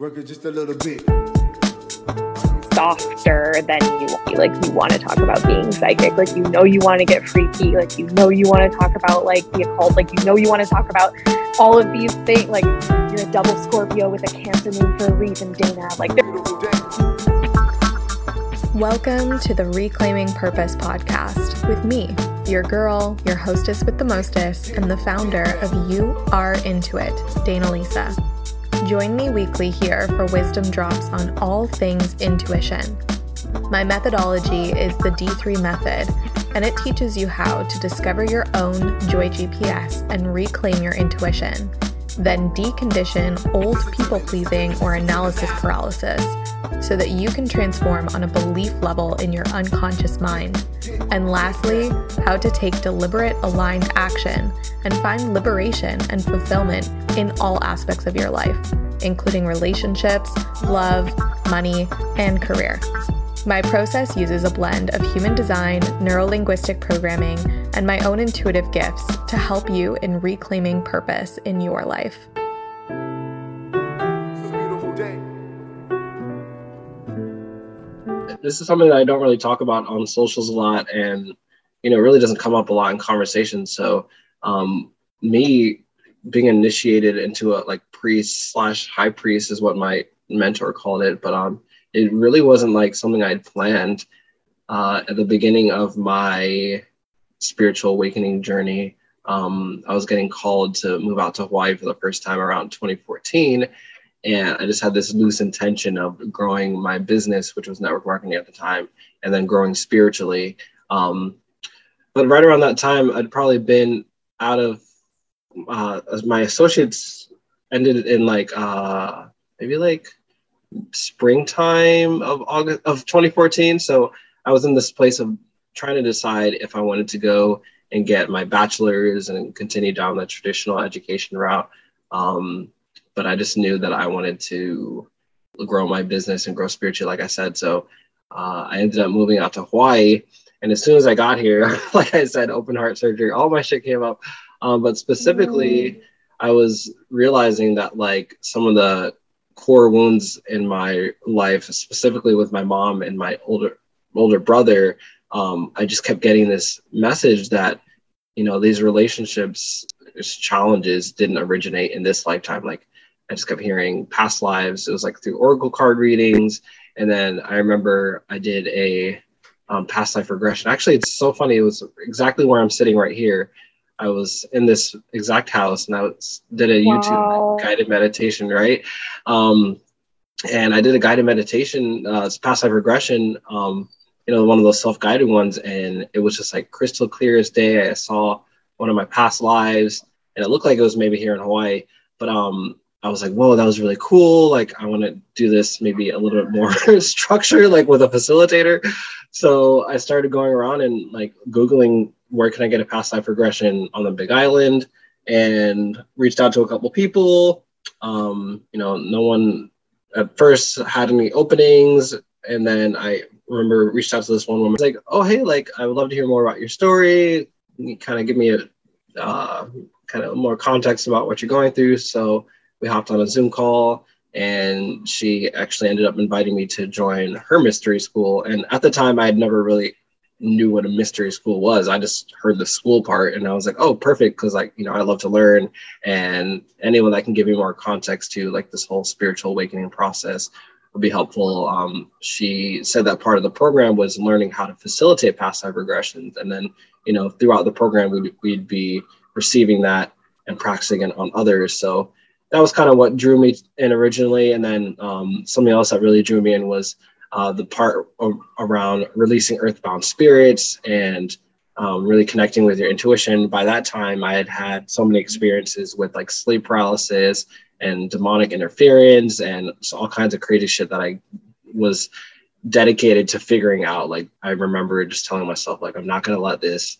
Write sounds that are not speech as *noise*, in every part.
Work it just a little bit. softer than you like you want to talk about being psychic like you know you want to get freaky like you know you want to talk about like the occult like you know you want to talk about all of these things like you're a double scorpio with a cancer moon for a reason dana like there- Beautiful day. Welcome to the Reclaiming Purpose podcast with me, your girl, your hostess with the mostest, and the founder of You Are Into It, Dana Lisa. Join me weekly here for wisdom drops on all things intuition. My methodology is the D3 method, and it teaches you how to discover your own Joy GPS and reclaim your intuition. Then decondition old people pleasing or analysis paralysis so that you can transform on a belief level in your unconscious mind. And lastly, how to take deliberate, aligned action and find liberation and fulfillment in all aspects of your life, including relationships, love, money, and career. My process uses a blend of human design, neurolinguistic programming, and my own intuitive gifts to help you in reclaiming purpose in your life. It's a beautiful day. this is something that I don't really talk about on socials a lot, and you know, it really doesn't come up a lot in conversations. So, um, me being initiated into a like priest slash high priest is what my mentor called it, but um, it really wasn't like something I'd planned uh, at the beginning of my spiritual awakening journey. Um, I was getting called to move out to Hawaii for the first time around 2014 and I just had this loose intention of growing my business, which was network marketing at the time, and then growing spiritually. Um, but right around that time, I'd probably been out of uh, my associates ended in like uh, maybe like springtime of August of 2014. So I was in this place of trying to decide if I wanted to go and get my bachelor's and continue down the traditional education route. Um, but I just knew that I wanted to grow my business and grow spiritually, like I said. So uh, I ended up moving out to Hawaii. And as soon as I got here, *laughs* like I said, open heart surgery, all my shit came up. Um, but specifically, I was realizing that like some of the core wounds in my life, specifically with my mom and my older older brother, um, I just kept getting this message that you know these relationships challenges didn't originate in this lifetime. Like I just kept hearing past lives. It was like through oracle card readings, and then I remember I did a um, past life regression. Actually, it's so funny. It was exactly where I'm sitting right here. I was in this exact house, and I was, did a Wow. YouTube guided meditation, right? Um, and I did a guided meditation, uh, it's past life regression. Um, you know, one of those self guided ones, and it was just like crystal clear as day. I saw one of my past lives, and it looked like it was maybe here in Hawaii, but um, I was like, whoa, that was really cool. Like, I want to do this maybe a little bit more *laughs* structured, like with a facilitator. So I started going around and like Googling where can I get a past life regression on the Big Island and reached out to a couple people. Um, you know, no one at first had any openings. And then I remember reached out to this one woman, It's like, oh, hey, like, I would love to hear more about your story. You kind of give me a uh, kind of more context about what you're going through. So we hopped on a Zoom call and she actually ended up inviting me to join her mystery school. And at the time, I had never really knew what a mystery school was. I just heard the school part and I was like, oh, perfect. Cause like, you know, I love to learn and anyone that can give me more context to like this whole spiritual awakening process would be helpful. Um, she said that part of the program was learning how to facilitate past life regressions. And then, you know, throughout the program, we'd, we'd be receiving that and practicing it on others. So that was kind of what drew me in originally. And then um, something else that really drew me in was uh, the part around releasing earthbound spirits and um, really connecting with your intuition. By that time, I had had so many experiences with like sleep paralysis and demonic interference and all kinds of crazy shit that I was dedicated to figuring out. Like I remember just telling myself, like, I'm not gonna let this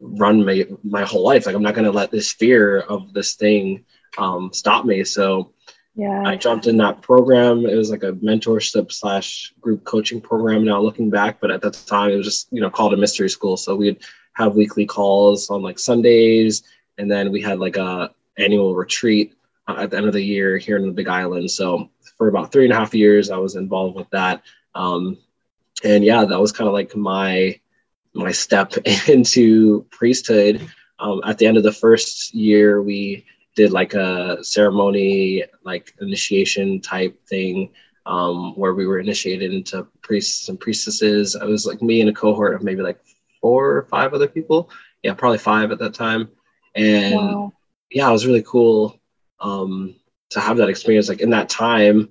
run my my whole life. Like I'm not gonna let this fear of this thing um, stop me. So yeah I jumped in that program. It was like a mentorship slash group coaching program. Now looking back, but at that time it was just you know called a mystery school. So we'd have weekly calls on like Sundays, and then we had like a annual retreat uh, at the end of the year here in the Big Island. So for about three and a half years. I was involved with that. Um, and yeah, that was kind of like my my step *laughs* into priesthood. Um, at the end of the first year, we did like a ceremony, like initiation type thing, um, where we were initiated into priests and priestesses. I was like me and a cohort of maybe like four or five other people. Yeah, probably five at that time. And wow. yeah, it was really cool um, to have that experience. Like in that time,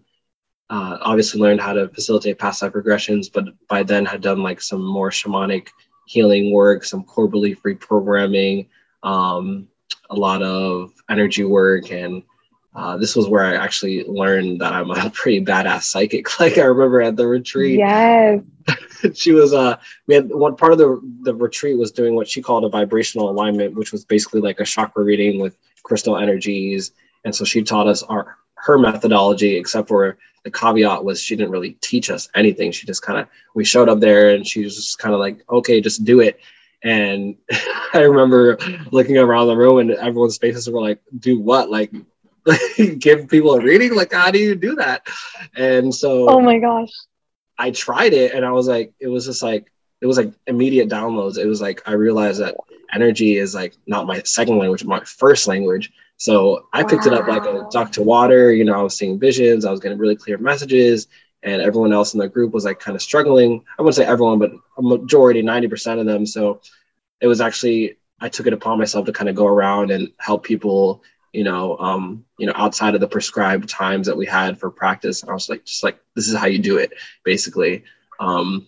uh, obviously learned how to facilitate past life regressions, but by then had done like some more shamanic healing work, some core belief reprogramming, um, a lot of energy work. And uh, this was where I actually learned that I'm a *laughs* pretty badass psychic. *laughs* Like I remember at the retreat. Yes. *laughs* she was uh we had one part of the the retreat was doing what she called a vibrational alignment, which was basically like a chakra reading with crystal energies. And so she taught us our her methodology, except for the caveat was she didn't really teach us anything. She just kind of we showed up there and she was just kind of like, okay, just do it. And *laughs* I remember looking around the room and everyone's faces were like, do what? Like *laughs* give people a reading? Like, how do you do that? And so Oh my gosh. I tried it and I was like, it was just like it was like immediate downloads. It was like I realized that energy is like not my second language, my first language. So I picked wow. it up like a duck to water. You know, I was seeing visions, I was getting really clear messages, and everyone else in the group was like kind of struggling. I wouldn't say everyone, but a majority, 90% of them. So it was actually, I took it upon myself to kind of go around and help people, you know, um, you know, outside of the prescribed times that we had for practice. And I was like, just like, this is how you do it, basically. Um,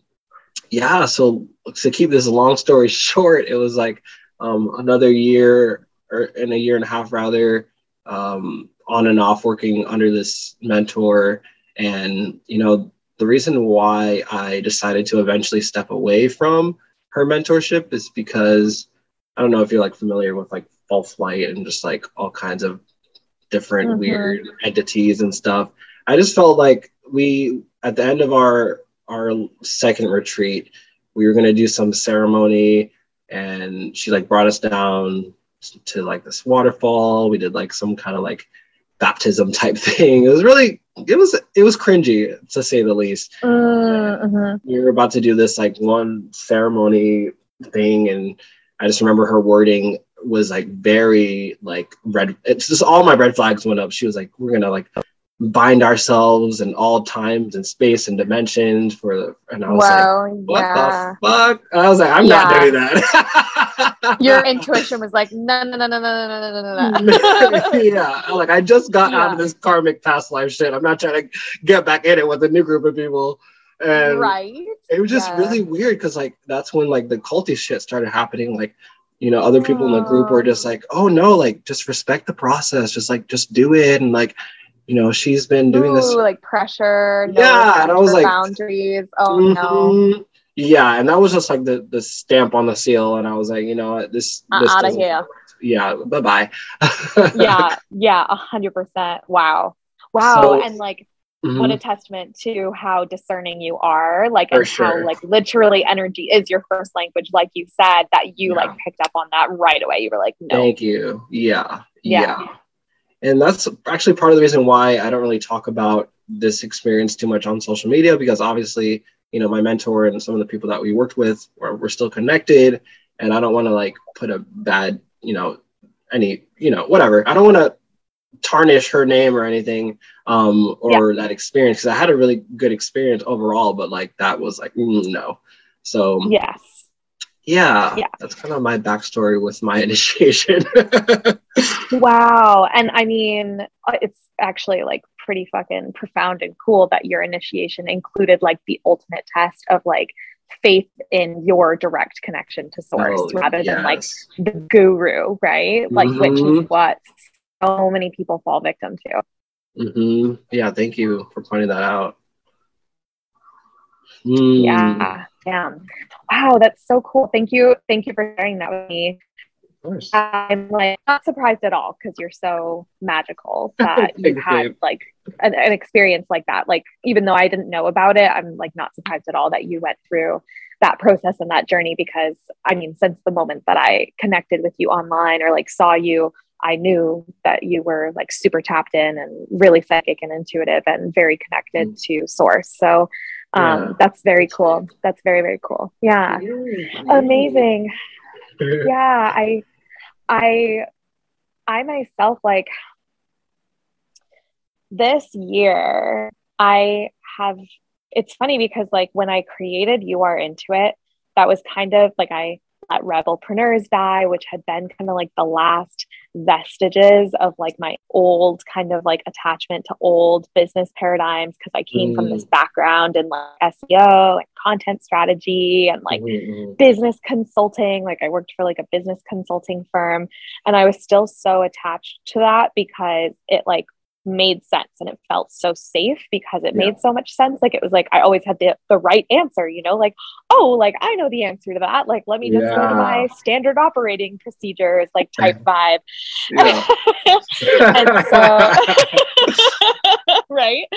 yeah. So to keep this long story *laughs* short, it was like um, another year or in a year and a half rather um, on and off working under this mentor and you know the reason why i decided to eventually step away from her mentorship is because i don't know if you're like familiar with like false light and just like all kinds of different mm-hmm. weird entities and stuff i just felt like we at the end of our our second retreat we were going to do some ceremony and she like brought us down to like this waterfall. We did like some kind of like baptism type *laughs* thing. It was really it was it was cringy to say the least. Uh, We were about to do this like one ceremony thing, and I just remember her wording was like very like red. It's just all my red flags went up. She was like, "We're gonna like bind ourselves in all times and space and dimensions for the and I was wow, like, what yeah. the fuck? And I was like, I'm yeah. not doing that. *laughs* Your intuition was like, no, no, no, no, no, no, no, no, no. No *laughs* yeah. Like I just got yeah. out of this karmic past life shit. I'm not trying to get back in it with a new group of people. And right. It was just yeah. really weird because like that's when like the culty shit started happening. Like, you know, other people in the group were just like, oh no, like just respect the process, just like just do it. And like you know, she's been doing Ooh, this like pressure. No yeah, and I was like boundaries. Oh mm-hmm. no. Yeah, and that was just like the the stamp on the seal, and I was like, you know, this, uh, this out of here. Yeah, bye bye. *laughs* yeah, yeah, a hundred percent. Wow, wow, so, and like. Mm-hmm. What a testament to how discerning you are, like, and sure. how, like, literally energy is your first language, like you said, that you, yeah. like, picked up on that right away. You were like, no. Thank you. Yeah. Yeah. yeah and that's actually part of the reason why I don't really talk about this experience too much on social media because obviously, you know, my mentor and some of the people that we worked with were, we're still connected, and I don't want to like put a bad, you know, any, you know, whatever. I don't want to tarnish her name or anything um or yeah. that experience because I had a really good experience overall, but like that was like mm, no. So yes yeah, yeah, that's kind of my backstory with my *laughs* initiation. wow. And I mean, uh, it's actually like pretty fucking profound and cool that your initiation included like the ultimate test of like faith in your direct connection to source oh, rather yes. than like the guru, right? Like, mm-hmm. which is mm-hmm. what so many people fall victim to. Mm-hmm. Yeah, thank you for pointing that out. Mm. Yeah. Yeah. Wow, that's so cool. Thank you. Thank you for sharing that with me. I'm like not surprised at all because you're so magical *laughs* that you had like an, an, experience like that. Like even though I didn't know about it, I'm like not surprised at all that you went through that process and that journey because I mean, since the moment that I connected with you online or like saw you I knew that you were like super tapped in and really psychic and intuitive and very connected mm. to source. So um, yeah. that's very cool. That's very, very cool. Yeah. Amazing. *laughs* yeah. I, I, I myself, like this year, I have, it's funny because like when I created You Are Into It, that was kind of like I let Rebelpreneurs die, which had been kind of like the last vestiges of like my old kind of like attachment to old business paradigms because I came mm. from this mm. background in like SEO and content strategy and like mm-hmm. business consulting. Like I worked for like a business consulting firm and I was still so attached to that because it like made sense and it felt so safe because it yeah. made so much sense. Like it was like I always had the, the right answer, you know, like, oh, like I know the answer to that. Like, let me just yeah. go to my standard operating procedures, like type vibe. *laughs* and so *laughs* right.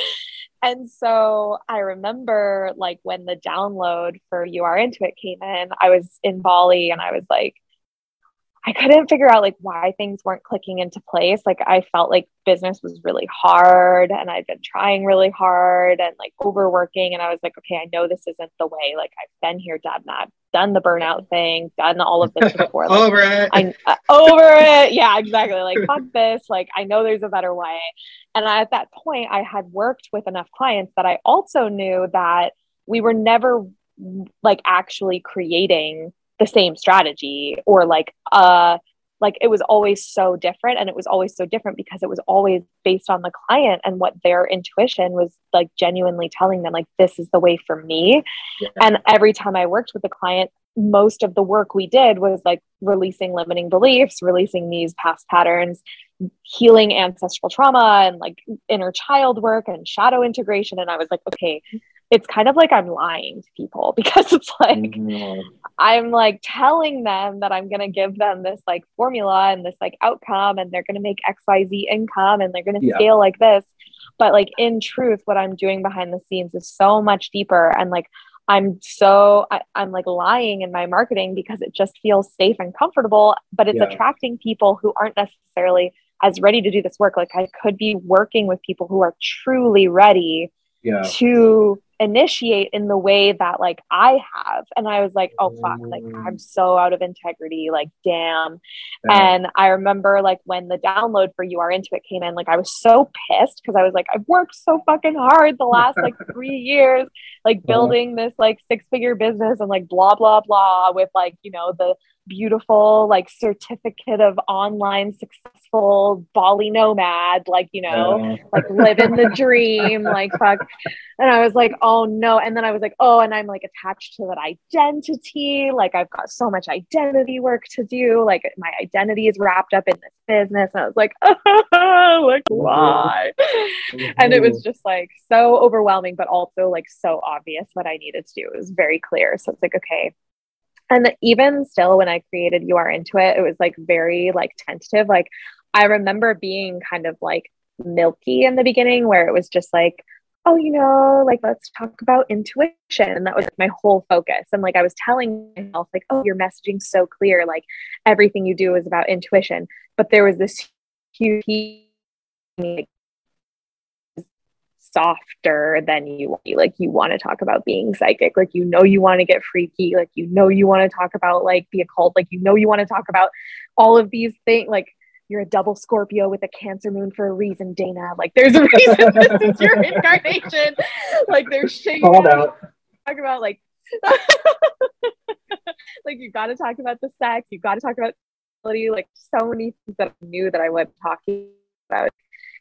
And so I remember like when the download for You Are Into It came in, I was in Bali and I was like, I couldn't figure out like why things weren't clicking into place. Like I felt like business was really hard and I'd been trying really hard and like overworking. And I was like, okay, I know this isn't the way. Like I've been here, done that, done the burnout thing, done all of this *laughs* before. Like, over it. I, uh, over *laughs* it. Yeah, exactly. Like fuck this. Like I know there's a better way. And I, at that point, I had worked with enough clients that I also knew that we were never like actually creating the same strategy or like uh like it was always so different and it was always so different because it was always based on the client and what their intuition was like genuinely telling them like this is the way for me yeah. and every time i worked with the client most of the work we did was like releasing limiting beliefs releasing these past patterns healing ancestral trauma and like inner child work and shadow integration and i was like okay it's kind of like I'm lying to people *laughs* because it's like mm-hmm. I'm like telling them that I'm going to give them this like formula and this like outcome and they're going to make XYZ income and they're going to yeah. scale like this. But like in truth, what I'm doing behind the scenes is so much deeper. And like I'm so, I, am like lying in my marketing because it just feels safe and comfortable, but it's yeah. attracting people who aren't necessarily as ready to do this work. Like I could be working with people who are truly ready yeah. to initiate in the way that like I have. And I was like, oh fuck, like I'm mm. so out of integrity, like damn. Yeah. And I remember like when the download for You Are Into It came in, like I was so pissed because I was like, I've worked so fucking hard the last like *laughs* three years, like uh-huh. building this like six figure business and like blah blah blah with like, you know, the beautiful like certificate of online successful Bali nomad, like, you know, like living the dream, like fuck. And I was like, oh no. And then I was like, oh, and I'm like attached to that identity. Like I've got so much identity work to do. Like my identity is wrapped up in this business. And I was like, oh, *laughs* like mm-hmm. why? And it was mm-hmm. just like so overwhelming, but also like so obvious what I needed to do. It was very clear. So it's like, okay, and even still when i created you are into it it was like very like tentative. Like i remember being kind of like milky in the beginning where it was just like oh you know like let's talk about intuition. And that was like, my whole focus. And like i was telling myself like oh your messaging so clear like everything you do is about intuition. But there was this huge like, softer than you want. like you want to talk about being psychic like you know you want to get freaky like you know you want to talk about like the occult like you know you want to talk about all of these things like you're a double Scorpio with a Cancer moon for a reason, Dana. Like, there's a reason *laughs* this is your *laughs* incarnation. Like, there's shit you talk about. Like, *laughs* like you got to talk about the sex. You got to talk about like so many things that I knew that I was talking about,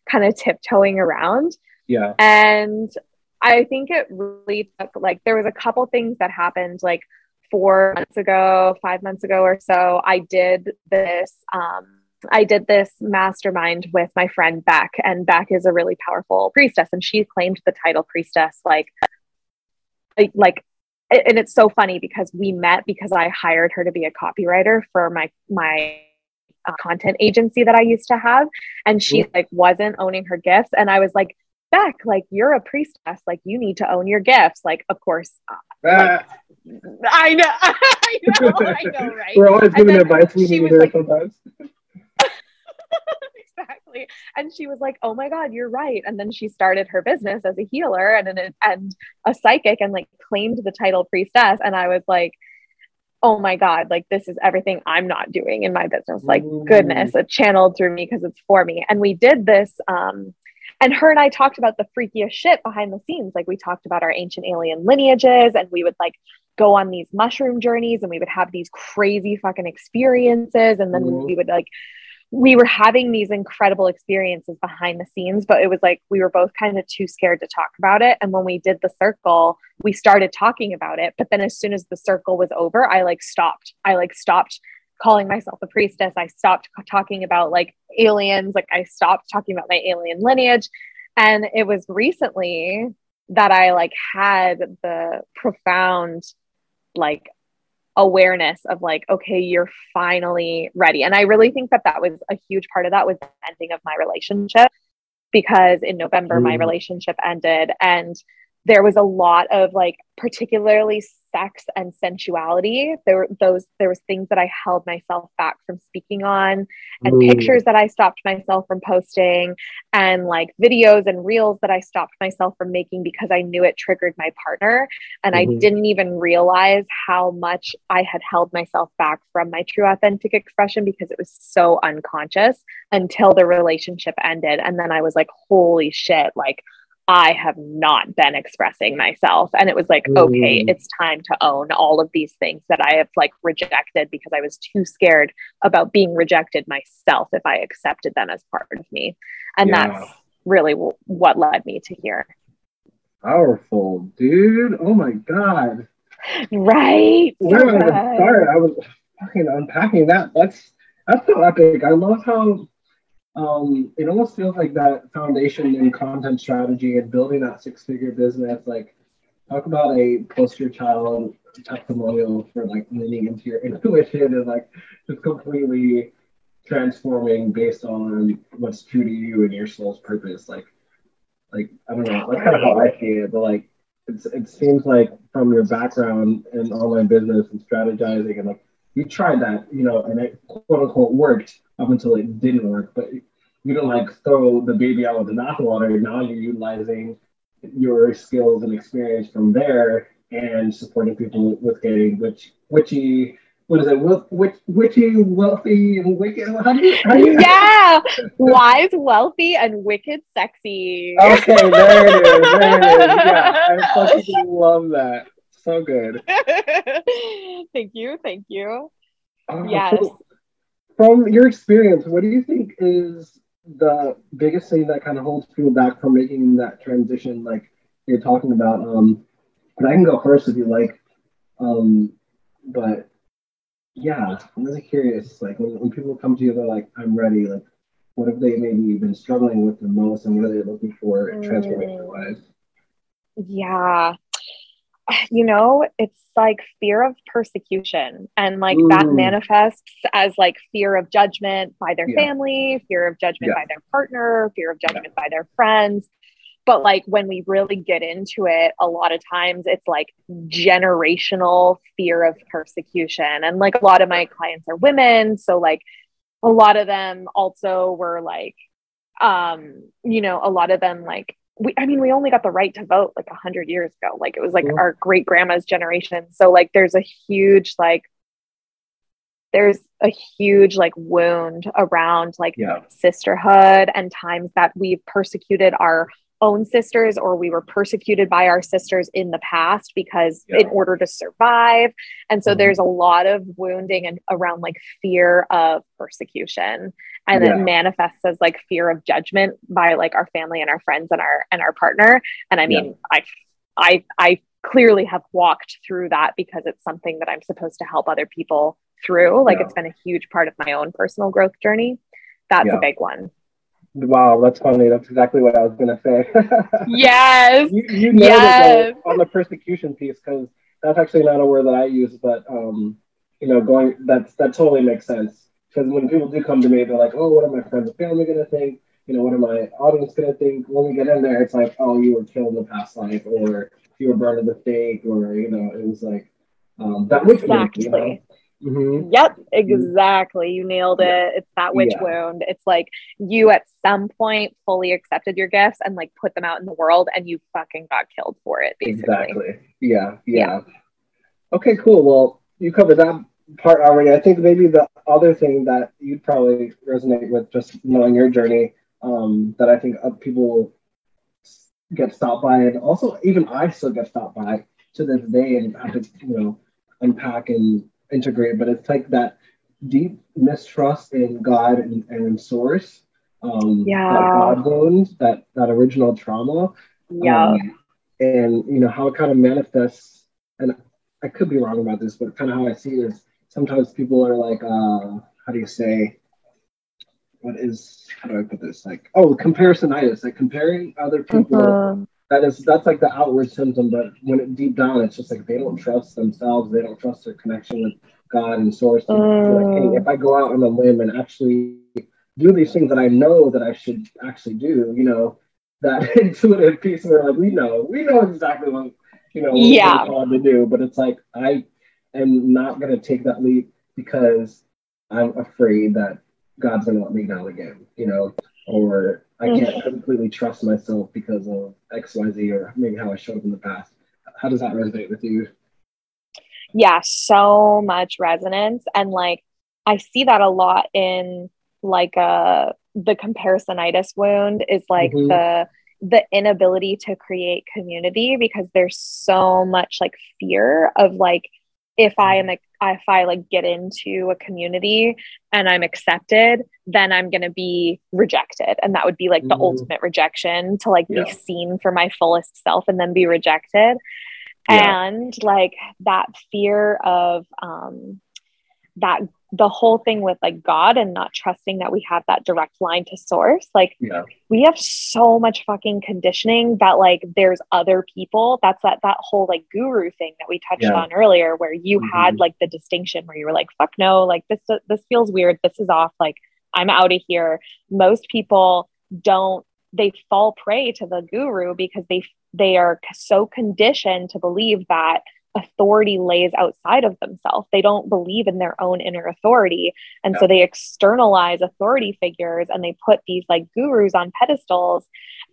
kind of tiptoeing around. Yeah. And I think it really took like there was a couple things that happened like four months ago, five months ago or so. I did this um I did this mastermind with my friend Beck, and Beck is a really powerful priestess, and she claimed the title priestess like like and it's so funny because we met because I hired her to be a copywriter for my my uh, content agency that I used to have and she like wasn't owning her gifts and I was like Beck, like you're a priestess, like you need to own your gifts. Like, of course, uh, like, *laughs* I know, I know, I *laughs* know, right? We're always giving advice. We need like, sometimes. *laughs* exactly. And she was like, "Oh my god, you're right." And then she started her business as a healer and an and a psychic and like claimed the title priestess and I was like, "Oh my god, like this is everything I'm not doing in my business." Like goodness, it channeled through me because it's for me. And we did this um and her and I talked about the freakiest shit behind the scenes. Like we talked about our ancient alien lineages and we would like go on these mushroom journeys and we would have these crazy fucking experiences and then mm-hmm. we would like we were having these incredible experiences behind the scenes, but it was like we were both kind of too scared to talk about it. And when we did the circle, we started talking about it. But then as soon as the circle was over, I like stopped. I like stopped calling myself a priestess. I stopped talking about like aliens. Like I stopped talking about my alien lineage. And it was recently that I like had the profound like awareness of like okay you're finally ready and i really think that that was a huge part of that was the ending of my relationship because in november mm. my relationship ended and there was a lot of like particularly sex and sensuality there were those there was things that i held myself back from speaking on and Ooh. pictures that i stopped myself from posting and like videos and reels that i stopped myself from making because i knew it triggered my partner and mm-hmm. i didn't even realize how much i had held myself back from my true authentic expression because it was so unconscious until the relationship ended and then i was like holy shit like I have not been expressing myself. And it was like, mm. okay, it's time to own all of these things that I have like rejected because I was too scared about being rejected myself if I accepted them as part of me. And yeah. that's really w- what led me to here. Powerful, dude. Oh my God. Right. Where so I start? I was fucking unpacking that. That's that's so epic. I love how um, it almost feels like that foundation in content strategy and building that six figure business. Like, talk about a poster child testimonial for like leaning into your *laughs* intuition and like just completely transforming based on what's true to you and your soul's purpose. Like, like I don't know, that's kind of how I see it, but like it's, it seems like from your background in online business and strategizing and like you tried that, you know, and it quote unquote worked up until it didn't work. But you don't like throw the baby out with the bathwater. Now you're utilizing your skills and experience from there and supporting people with getting which witchy what is it witch, witchy wealthy and wicked? How do you, how do you *laughs* yeah. *laughs* Wise wealthy and wicked sexy. Okay there it is there it is. Yeah i fucking *laughs* love that. So good. Thank you thank you. Uh, yes. so from your experience, what do you think is the biggest thing that kind of holds people back from making that transition, like you're talking about? Um, and I can go first if you like. Um, but yeah, I'm really curious. Like when, when people come to you, they're like, "I'm ready." Like, what have they maybe been struggling with the most, and what are they looking for mm. transformation wise? Yeah, *sighs* you know, it's like fear of persecution and like Ooh. that manifests as like fear of judgment by their yeah. family, fear of judgment yeah. by their partner, fear of judgment yeah. by their friends. But like when we really get into it, a lot of times it's like generational fear of persecution. And like a lot of my clients are women. So like a lot of them also were like, um, you know, a lot of them like we i mean we only got the right to vote like 100 years ago like it was like yeah. our great grandma's generation so like there's a huge like there's a huge like wound around like yeah. sisterhood and times that we've persecuted our own sisters or we were persecuted by our sisters in the past because yeah. in order to survive and so mm-hmm. there's a lot of wounding and around like fear of persecution and yeah. it manifests as like fear of judgment by like our family and our friends and our and our partner and i mean yeah. i i i clearly have walked through that because it's something that i'm supposed to help other people through like it's been a huge part of my own personal growth journey that's a big one Wow, that's funny. That's exactly what I was gonna say. *laughs* yes. you, you know yes. on the persecution piece because that's actually not a word that I use, but um, you know, going that's that totally makes sense. Because when people do come to me, they're like, "Oh, what are my friends and family gonna think? You know, what are my audience gonna think?" When we get in there, it's like, "Oh, you were killed in the past life, or you were burned at the stake, or you know, it was like um, that exactly. You know? Mhm. Yep, exactly. You nailed it. It's that witch Yeah. wound. It's like you at some point fully accepted your gifts and like put them out in the world and you fucking got killed for it, basically. Exactly. Yeah, yeah. Okay, cool. Well, you covered that part already. I think maybe the other thing that you'd probably resonate with just knowing your journey, um, that I think uh, people get stopped by, and also even I still get stopped by to this day and have to, you know, unpack and integrate. But it's like that deep mistrust in God and, and source. Um, Yeah. That God wound, that, that original trauma. Yeah. Um, and you know how it kind of manifests and i could be wrong about this but kind of how i see it is sometimes people are like uh how do you say what is how do i put this like oh comparisonitis like comparing other people Mhm. that is that's like the outward symptom but when it deep down it's just like they don't trust themselves they don't trust their connection with god and source and like hey Mm. if i go out on a limb and actually do these things that i know that i should actually do you know that *laughs* intuitive piece where like we know we know exactly what you know what Yeah. we're called to do but it's like i am not going to take that leap because i'm afraid that god's going to let me down again you know or i can't completely trust myself because of xyz or maybe how i showed up in the past. How does that resonate with you? Yeah so much resonance and like i see that a lot in like uh the comparisonitis wound is like Mhm. the the inability to create community because there's so much like fear of like if i am a, if i like get into a community and i'm accepted then i'm going to be rejected and that would be like the Mhm. ultimate rejection to like Yeah. be seen for my fullest self and then be rejected Yeah. and like that fear of um that the whole thing with like god and not trusting that we have that direct line to source like yeah. we have so much fucking conditioning that like there's other people. That's that that whole like guru thing that we touched Yeah. on earlier where you had Mhm. like the distinction where you were like fuck no like this this feels weird. This is off. Like i'm out of here. Most people don't they fall prey to the guru because they they are so conditioned to believe that authority lays outside of themselves they don't believe in their own inner authority and so they externalize authority figures and they put these like gurus on pedestals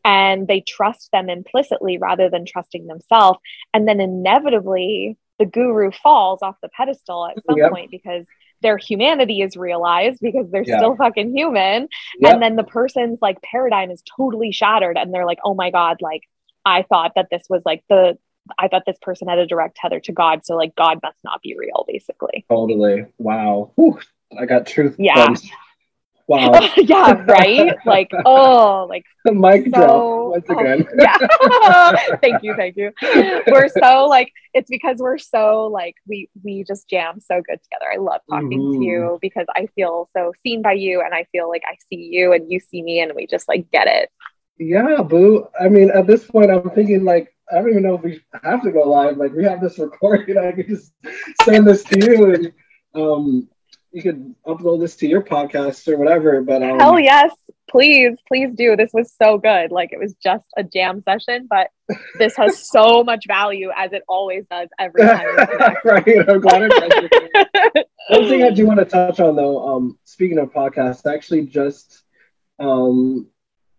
and they trust them implicitly rather than trusting themselves and then inevitably the guru falls off the pedestal at some Yep. point because their humanity is realized because they're Yeah. still fucking human Yep. and then the person's like paradigm is totally shattered and they're like oh my god like i thought that this was like the i thought this person had a direct tether to god so like god must not be real basically totally wow Whew. i got truth Yeah. bombs. wow *laughs* yeah right like *laughs* oh like mic drop so once oh, again yeah *laughs* thank you thank you we're so like it's because we're so like we we just jam so good together i love talking Mhm. to you because i feel so seen by you and i feel like i see you and you see me and we just like get it Yeah, boo. I mean, at this point, I'm thinking like I don't even know if we have to go live. Like we have this recorded. *laughs* I could just send this to you, and um, you could upload this to your podcast or whatever. But um, hell yes please please do this was so good like it was just a jam session but this has so *laughs* much value as it always does every *laughs* time right. I'm glad I got you. One thing I do want to touch on though, um, speaking of podcasts, I actually just um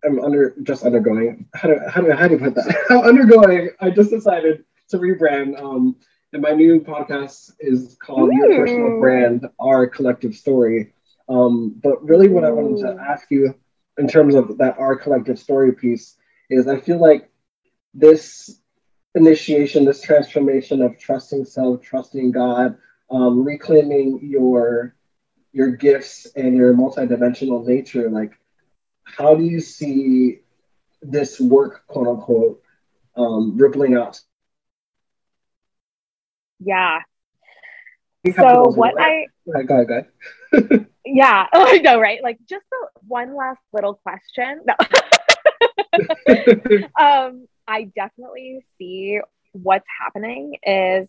I'm under just undergoing how do how do how do you put that? *laughs* I'm undergoing. I just decided to rebrand. Um and my new podcast is called Your Personal Brand, Our Collective Story. Um, but really what I wanted to ask you in terms of that our collective story piece is I feel like this initiation, this transformation of trusting self, trusting God, um, reclaiming your your gifts and your multidimensional nature. Like, how do you see this work, quote unquote, um, rippling out? yeah You have to so what i. Go ahead, go ahead. *laughs* yeah *laughs* i know right like just the one last little question no. *laughs* um i definitely see what's happening is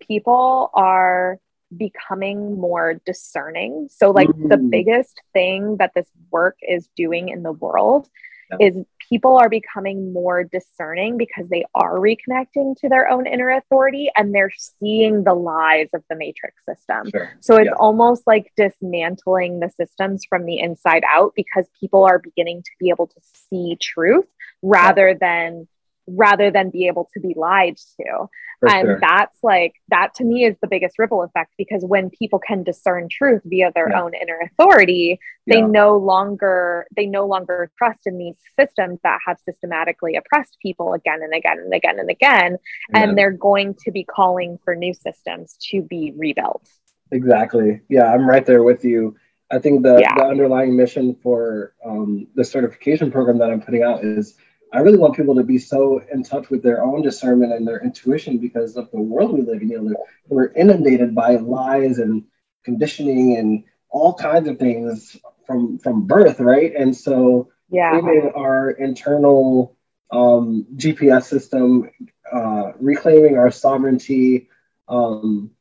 people are becoming more discerning so like the Mm. biggest thing that this work is doing in the world yeah. is people are becoming more discerning because they are reconnecting to their own inner authority and they're seeing the lies of the matrix system. Sure. So it's yeah. almost like dismantling the systems from the inside out because people are beginning to be able to see truth rather yeah. than rather than be able to be lied to. For and sure. that's like, that to me is the biggest ripple effect because when people can discern truth via their yeah. own inner authority, they yeah. no longer, they no longer trust in these systems that have systematically oppressed people again and again and again and again. Yeah. And they're going to be calling for new systems to be rebuilt. Exactly. Yeah, I'm right there with you. I think the, the underlying mission for um, the certification program that I'm putting out is I really want people to be so in touch with their own discernment and their intuition because of the world we live in. You know, we're inundated by lies and conditioning and all kinds of things from from birth, right? And so, yeah, our internal um, GPS system, uh, reclaiming our sovereignty. Um,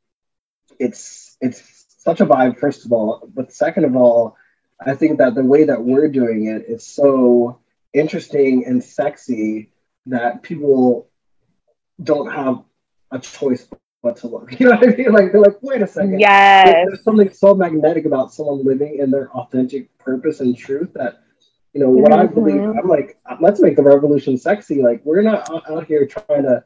it's it's such a vibe, first of all, but second of all, I think that the way that we're doing it is so interesting and sexy that people don't have a choice but to look. *laughs* You know what I mean? Like they're like, wait a second. Yes. There's, there's something so magnetic about someone living in their authentic purpose and truth that, you know, what mm-hmm. I believe, I'm like, let's make the revolution sexy. Like we're not out here trying to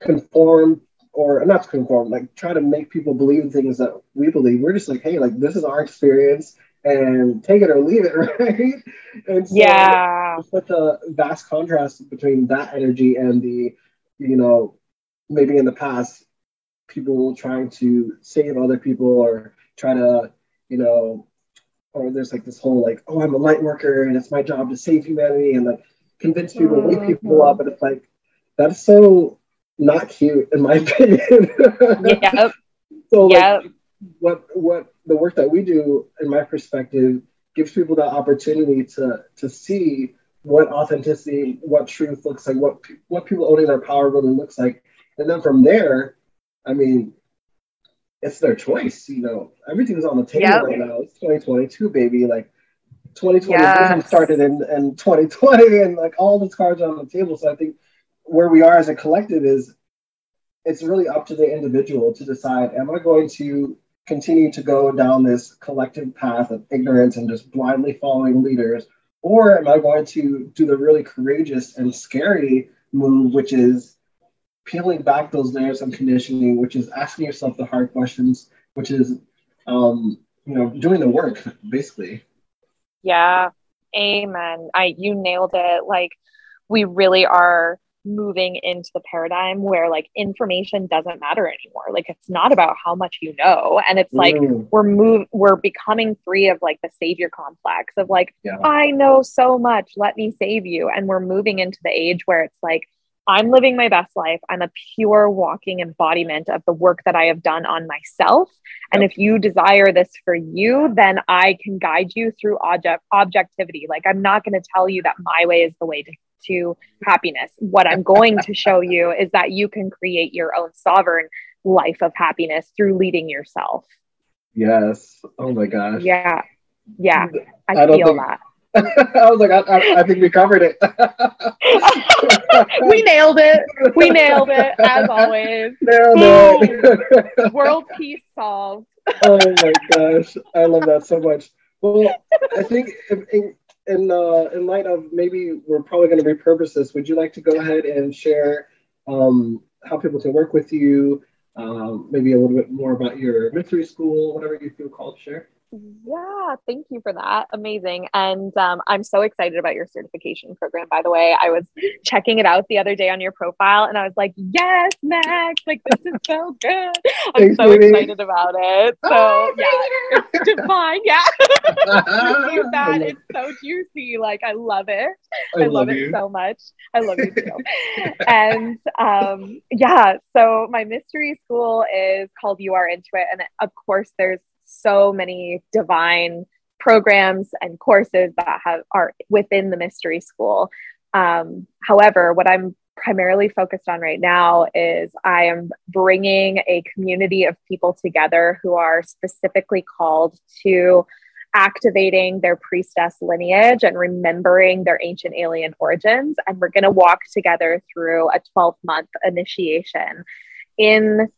conform or not to conform, like try to make people believe things that we believe. We're just like, hey, like this is our experience and take it or leave it, *laughs* right? And so yeah, such a vast contrast between that energy and the, you know, maybe in the past, people trying to save other people or try to, you know, or there's like this whole like, oh, I'm a light worker and it's my job to save humanity and like convince people, mm-hmm. wake people up, and it's like that's so not cute in my *laughs* opinion. yep. so like, yep. what what the work that we do, in my perspective, gives people that opportunity to to see what authenticity, what truth looks like, what what people owning their power really looks like, and then from there, I mean, it's their choice. You know, everything's on the table yep. right now. It's 2022, baby. Like 2020 yes. started in, in 2020, *laughs* and like all the cards are on the table. So I think where we are as a collective is it's really up to the individual to decide: Am I going to continue to go down this collective path of ignorance and just blindly following leaders? Or am I going to do the really courageous and scary move, which is peeling back those layers of conditioning, which is asking yourself the hard questions, which is, um, you know, doing the work, basically. Yeah, amen. I you nailed it. Like we really are moving into the paradigm where like information doesn't matter anymore. Like it's not about how much you know. And it's like mm. we're move we're becoming free of like the savior complex of like yeah. i know so much. Let me save you. And we're moving into the age where it's like i'm living my best life. I'm a pure walking embodiment of the work that i have done on myself. And if you desire this for you then i can guide you through object objectivity. Like i'm not going to tell you that my way is the way to to happiness. What I'm going to *laughs* show you is that you can create your own sovereign life of happiness through leading yourself. Yes. Oh my gosh. Yeah. Yeah. I, I feel think, that. *laughs* I was like, I, I, I, think we covered it. *laughs* we nailed it. We nailed it, as always. Nailed it. World peace solved. oh my gosh. I love that so much. Well, I think in, in uh, in light of maybe we're probably going to repurpose this, would you like to go ahead and share um, how people can work with you? Um, maybe a little bit more about your mystery school, whatever you feel called to share. Yeah, thank you for that. Amazing. And um, I'm so excited about your certification program, by the way. I was checking it out the other day on your profile and I was like, yes, Max, like this is so good. *laughs* I'm Thanks, so baby. excited about it. So, oh, yeah, it's *laughs* divine. Yeah. *laughs* that. It's so juicy. Like, I love it. I, I love, love it so much. I love you too. and um, yeah, so my mystery school is called You Are Into It. And of course, there's so many divine programs and courses that have are within the mystery school. Um, however, what I'm primarily focused on right now is I am bringing a community of people together who are specifically called to activating their priestess lineage and remembering their ancient alien origins. And we're going to walk together through a 12 month initiation in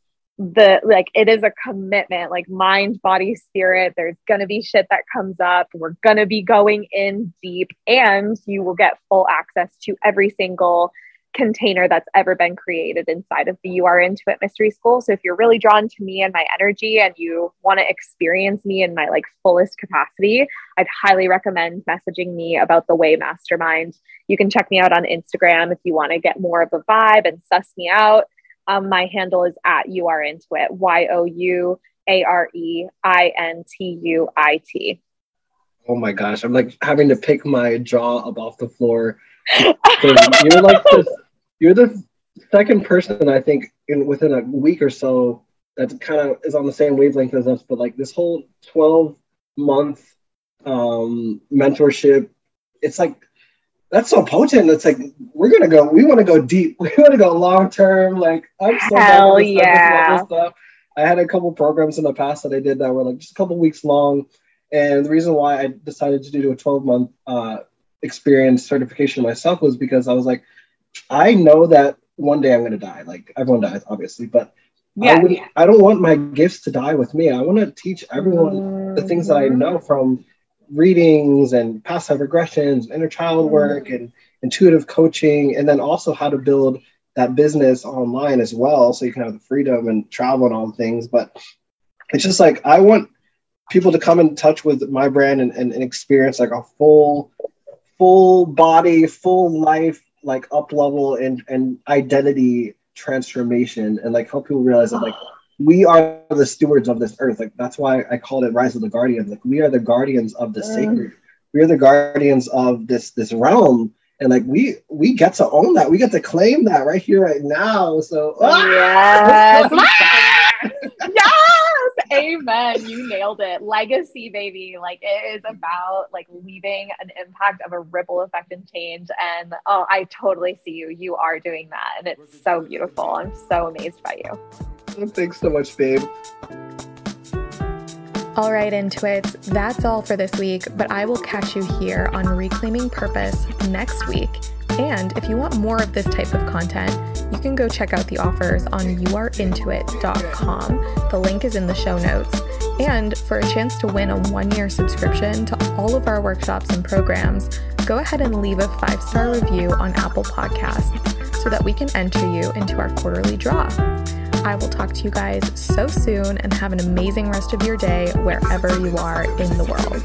the like it is a commitment like mind body spirit there's to be shit that comes up we're to be going in deep and you will get full access to every single container that's ever been created inside of the you are into it mystery school. So if you're really drawn to me and my energy and you want to experience me in my like fullest capacity i'd highly recommend messaging me about the way mastermind. You can check me out on instagram if you want to get more of a vibe and suss me out um, my handle is at you are into it, Y O U A R E I N T U I T. Oh my gosh, I'm like having to pick my jaw up off the floor. you're like the, you're the second person I think in within a week or so that kind of is on the same wavelength as us. But like this whole 12 month um, mentorship, it's like that's so potent. It's like we're gonna go. We want to go deep. *laughs* We want to go long term. Like I'm so hell yeah. I had a couple programs in the past that I did that were like just a couple weeks long, and the reason why I decided to do a 12 month uh, experience certification myself was because I was like, I know that one day I'm gonna die. Like everyone dies, obviously, but yeah, I, yeah. I don't want my gifts to die with me. I want to teach everyone mm-hmm. the things that I know from readings and past life regressions, inner child mm-hmm. work, and intuitive coaching, and then also how to build that business online as well, so you can have the freedom and travel and all things. But it's just like I want people to come in touch with my brand and, and, and experience like a full, full body, full life, like up level and and identity transformation, and like help people realize that like we are the stewards of this earth. Like that's why I called it Rise of the Guardians. Like we are the guardians of the mm. sacred. We are the guardians of this this realm. And like we we get to own that. We get to claim that right here, right now. So ah! *laughs* yes. yes, amen. You nailed it. Legacy, baby. Like it is about like leaving an impact of a ripple effect and change. And oh, I totally see you. You are doing that, and it's so beautiful. I'm so amazed by you. *laughs* Thanks so much, babe. All right, Intuits, that's all for this week, but I will catch you here on Reclaiming Purpose next week. And if you want more of this type of content, you can go check out the offers on youareintuit.com. The link is in the show notes. And for a chance to win a one year subscription to all of our workshops and programs, go ahead and leave a five star review on Apple Podcasts so that we can enter you into our quarterly draw. I will talk to you guys so soon and have an amazing rest of your day wherever you are in the world.